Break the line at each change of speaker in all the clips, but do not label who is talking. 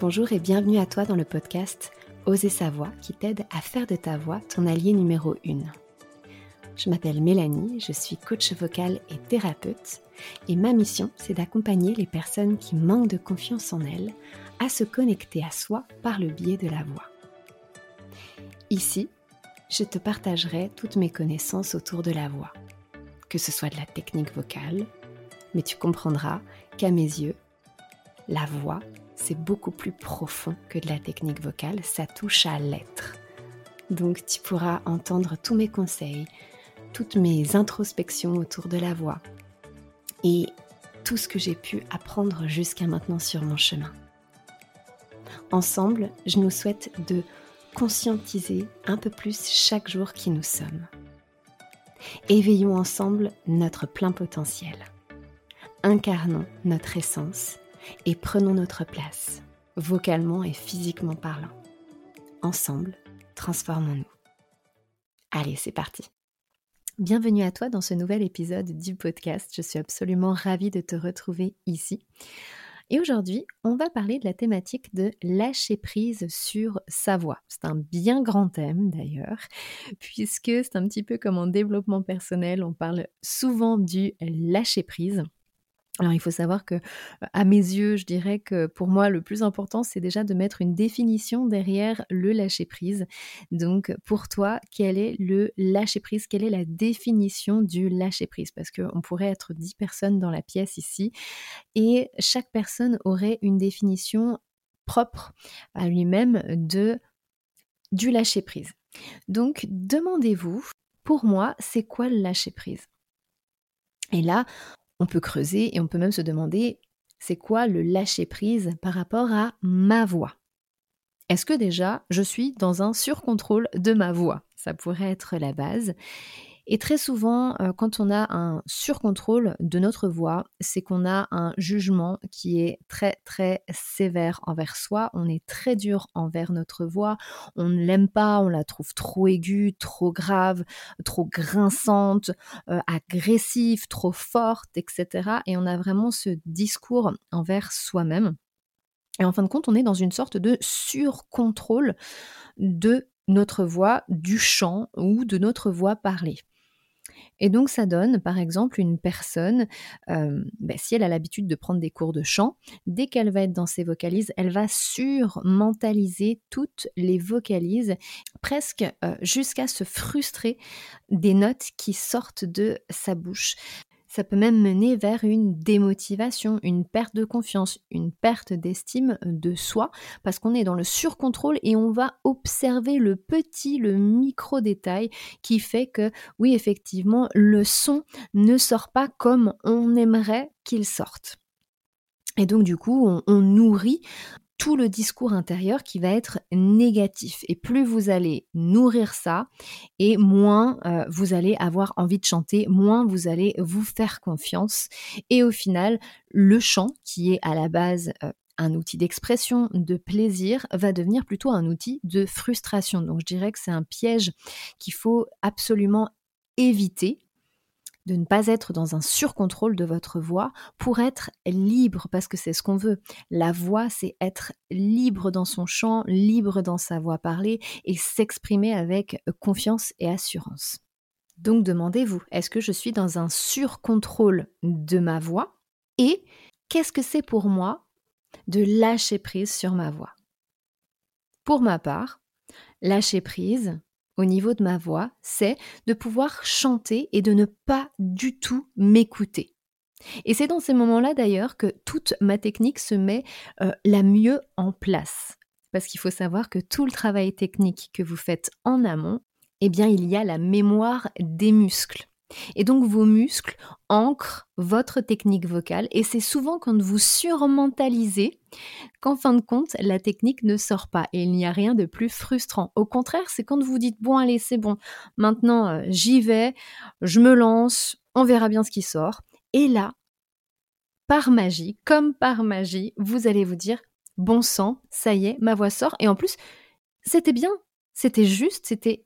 Bonjour et bienvenue à toi dans le podcast Oser sa voix qui t'aide à faire de ta voix ton allié numéro 1. Je m'appelle Mélanie, je suis coach vocal et thérapeute et ma mission c'est d'accompagner les personnes qui manquent de confiance en elles à se connecter à soi par le biais de la voix. Ici, je te partagerai toutes mes connaissances autour de la voix, que ce soit de la technique vocale, mais tu comprendras qu'à mes yeux, la voix c'est beaucoup plus profond que de la technique vocale, ça touche à l'être. Donc tu pourras entendre tous mes conseils, toutes mes introspections autour de la voix et tout ce que j'ai pu apprendre jusqu'à maintenant sur mon chemin. Ensemble, je nous souhaite de conscientiser un peu plus chaque jour qui nous sommes. Éveillons ensemble notre plein potentiel. Incarnons notre essence et prenons notre place, vocalement et physiquement parlant. Ensemble, transformons-nous. Allez, c'est parti. Bienvenue à toi dans ce nouvel épisode du podcast. Je suis absolument ravie de te retrouver ici. Et aujourd'hui, on va parler de la thématique de lâcher prise sur sa voix. C'est un bien grand thème d'ailleurs, puisque c'est un petit peu comme en développement personnel, on parle souvent du lâcher prise. Alors il faut savoir que à mes yeux, je dirais que pour moi le plus important c'est déjà de mettre une définition derrière le lâcher prise. Donc pour toi, quel est le lâcher prise Quelle est la définition du lâcher prise Parce qu'on pourrait être dix personnes dans la pièce ici et chaque personne aurait une définition propre à lui-même de du lâcher prise. Donc demandez-vous, pour moi, c'est quoi le lâcher prise et là, on peut creuser et on peut même se demander c'est quoi le lâcher prise par rapport à ma voix? Est-ce que déjà je suis dans un surcontrôle de ma voix? Ça pourrait être la base. Et très souvent, euh, quand on a un surcontrôle de notre voix, c'est qu'on a un jugement qui est très très sévère envers soi. On est très dur envers notre voix. On ne l'aime pas, on la trouve trop aiguë, trop grave, trop grinçante, euh, agressive, trop forte, etc. Et on a vraiment ce discours envers soi-même. Et en fin de compte, on est dans une sorte de surcontrôle de notre voix, du chant ou de notre voix parlée. Et donc ça donne, par exemple, une personne, euh, ben, si elle a l'habitude de prendre des cours de chant, dès qu'elle va être dans ses vocalises, elle va surmentaliser toutes les vocalises, presque euh, jusqu'à se frustrer des notes qui sortent de sa bouche ça peut même mener vers une démotivation, une perte de confiance, une perte d'estime de soi, parce qu'on est dans le surcontrôle et on va observer le petit, le micro détail qui fait que, oui, effectivement, le son ne sort pas comme on aimerait qu'il sorte. Et donc du coup, on, nourrit tout le discours intérieur qui va être négatif. Et plus vous allez nourrir ça, et moins euh, vous allez avoir envie de chanter, moins vous allez vous faire confiance. Et au final, le chant, qui est à la base euh, un outil d'expression, de plaisir, va devenir plutôt un outil de frustration. Donc je dirais que c'est un piège qu'il faut absolument éviter de ne pas être dans un surcontrôle de votre voix pour être libre, parce que c'est ce qu'on veut. La voix, c'est être libre dans son chant, libre dans sa voix parlée et s'exprimer avec confiance et assurance. Donc demandez-vous, est-ce que je suis dans un surcontrôle de ma voix Et qu'est-ce que c'est pour moi de lâcher prise sur ma voix? Pour ma part, lâcher prise, au niveau de ma voix, c'est de pouvoir chanter et de ne pas du tout m'écouter. Et c'est dans ces moments-là d'ailleurs que toute ma technique se met euh, la mieux en place. Parce qu'il faut savoir que tout le travail technique que vous faites en amont, eh bien il y a la mémoire des muscles. Et donc vos muscles ancrent votre technique vocale et c'est souvent quand vous surmentalisez qu'en fin de compte la technique ne sort pas et il n'y a rien de plus frustrant. Au contraire, c'est quand vous dites bon allez c'est bon, maintenant euh, j'y vais, je me lance, on verra bien ce qui sort. Et là, par magie, comme par magie, vous allez vous dire bon sang, ça y est, ma voix sort et en plus c'était bien, c'était juste, c'était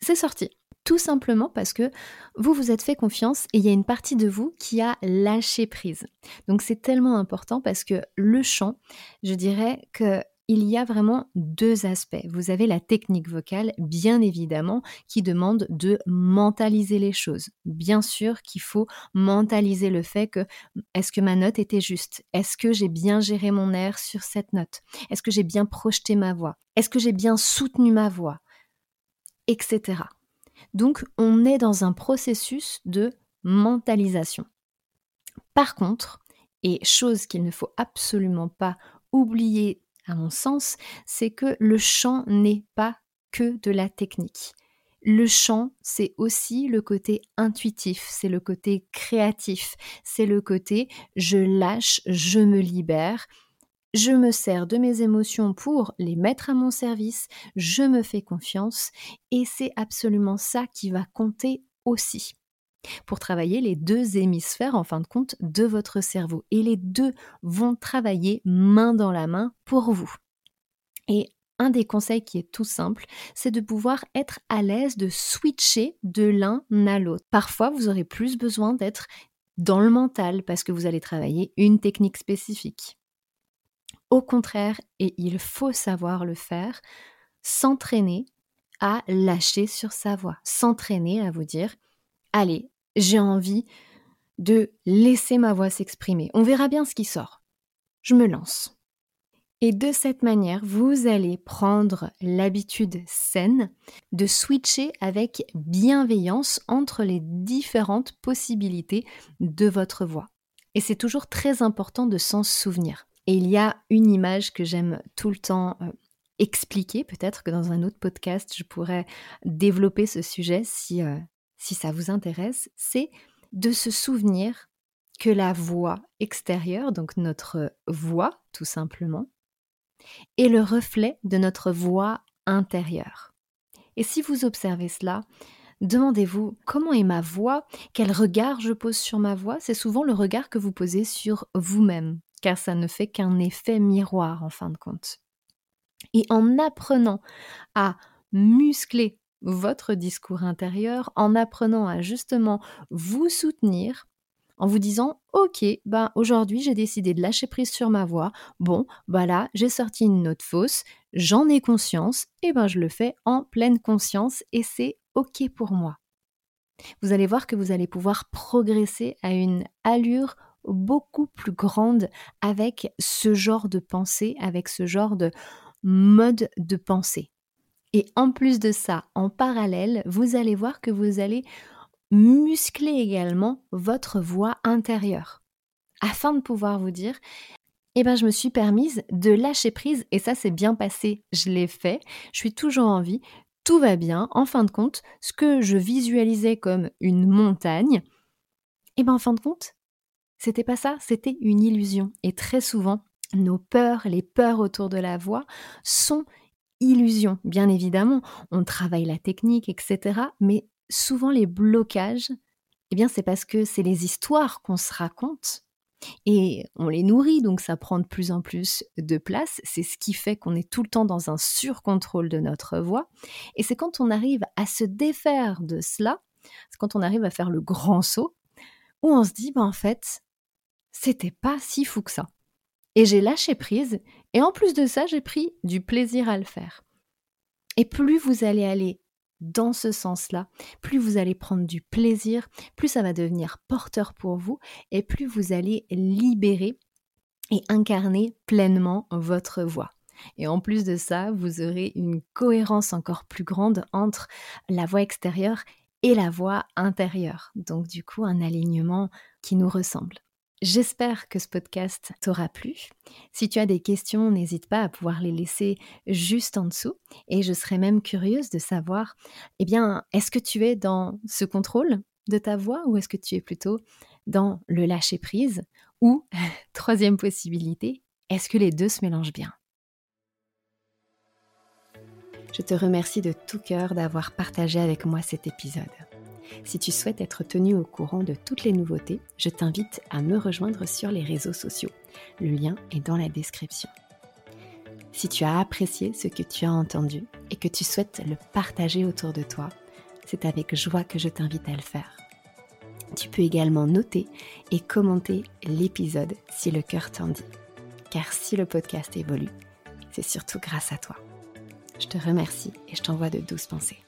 c'est sorti. Tout simplement parce que vous vous êtes fait confiance et il y a une partie de vous qui a lâché prise. Donc c'est tellement important parce que le chant, je dirais que il y a vraiment deux aspects. Vous avez la technique vocale, bien évidemment, qui demande de mentaliser les choses. Bien sûr qu'il faut mentaliser le fait que est-ce que ma note était juste? Est-ce que j'ai bien géré mon air sur cette note? Est-ce que j'ai bien projeté ma voix? Est-ce que j'ai bien soutenu ma voix? Etc. Donc, on est dans un processus de mentalisation. Par contre, et chose qu'il ne faut absolument pas oublier à mon sens, c'est que le chant n'est pas que de la technique. Le chant, c'est aussi le côté intuitif, c'est le côté créatif, c'est le côté je lâche, je me libère, je me sers de mes émotions pour les mettre à mon service, je me fais confiance et c'est absolument ça qui va compter aussi pour travailler les deux hémisphères en fin de compte de votre cerveau. Et les deux vont travailler main dans la main pour vous. Et un des conseils qui est tout simple, c'est de pouvoir être à l'aise de switcher de l'un à l'autre. Parfois, vous aurez plus besoin d'être dans le mental parce que vous allez travailler une technique spécifique. Au contraire, et il faut savoir le faire, s'entraîner à lâcher sur sa voix, s'entraîner à vous dire, allez, j'ai envie de laisser ma voix s'exprimer. On verra bien ce qui sort. Je me lance. Et de cette manière, vous allez prendre l'habitude saine de switcher avec bienveillance entre les différentes possibilités de votre voix. Et c'est toujours très important de s'en souvenir. Et il y a une image que j'aime tout le temps euh, expliquer. Peut-être que dans un autre podcast, je pourrais développer ce sujet euh, si ça vous intéresse, c'est de se souvenir que la voix extérieure, donc notre voix tout simplement, est le reflet de notre voix intérieure. Et si vous observez cela, demandez-vous comment est ma voix, quel regard je pose sur ma voix, c'est souvent le regard que vous posez sur vous-même, car ça ne fait qu'un effet miroir en fin de compte. Et en apprenant à muscler votre discours intérieur en apprenant à justement vous soutenir en vous disant ok ben aujourd'hui j'ai décidé de lâcher prise sur ma voix bon bah là j'ai sorti une note fausse j'en ai conscience et ben je le fais en pleine conscience et c'est ok pour moi vous allez voir que vous allez pouvoir progresser à une allure beaucoup plus grande avec ce genre de pensée avec ce genre de mode de pensée. Et en plus de ça, en parallèle, vous allez voir que vous allez muscler également votre voix intérieure. Afin de pouvoir vous dire eh ben, je me suis permise de lâcher prise et ça s'est bien passé, je l'ai fait, je suis toujours en vie, tout va bien. En fin de compte, ce que je visualisais comme une montagne, eh ben en fin de compte, c'était pas ça, c'était une illusion. Et très souvent, nos peurs, les peurs autour de la voix sont illusion. Bien évidemment, on travaille la technique, etc. Mais souvent, les blocages, eh bien, c'est parce que c'est les histoires qu'on se raconte et on les nourrit, donc ça prend de plus en plus de place. C'est ce qui fait qu'on est tout le temps dans un surcontrôle de notre voix. Et c'est quand on arrive à se défaire de cela, c'est quand on arrive à faire le grand saut, où on se dit, ben, en fait, c'était pas si fou que ça. Et j'ai lâché prise, et en plus de ça, j'ai pris du plaisir à le faire. Et plus vous allez aller dans ce sens-là, plus vous allez prendre du plaisir, plus ça va devenir porteur pour vous, et plus vous allez libérer et incarner pleinement votre voix. Et en plus de ça, vous aurez une cohérence encore plus grande entre la voix extérieure et la voix intérieure. Donc du coup, un alignement qui nous ressemble. J'espère que ce podcast t'aura plu. Si tu as des questions, n'hésite pas à pouvoir les laisser juste en dessous. Et je serais même curieuse de savoir, eh bien, est-ce que tu es dans ce contrôle de ta voix ou est-ce que tu es plutôt dans le lâcher prise Ou, troisième possibilité, est-ce que les deux se mélangent bien? Je te remercie de tout cœur d'avoir partagé avec moi cet épisode. Si tu souhaites être tenu au courant de toutes les nouveautés, je t'invite à me rejoindre sur les réseaux sociaux. Le lien est dans la description. Si tu as apprécié ce que tu as entendu et que tu souhaites le partager autour de toi, c'est avec joie que je t'invite à le faire. Tu peux également noter et commenter l'épisode si le cœur t'en dit. Car si le podcast évolue, c'est surtout grâce à toi. Je te remercie et je t'envoie de douces pensées.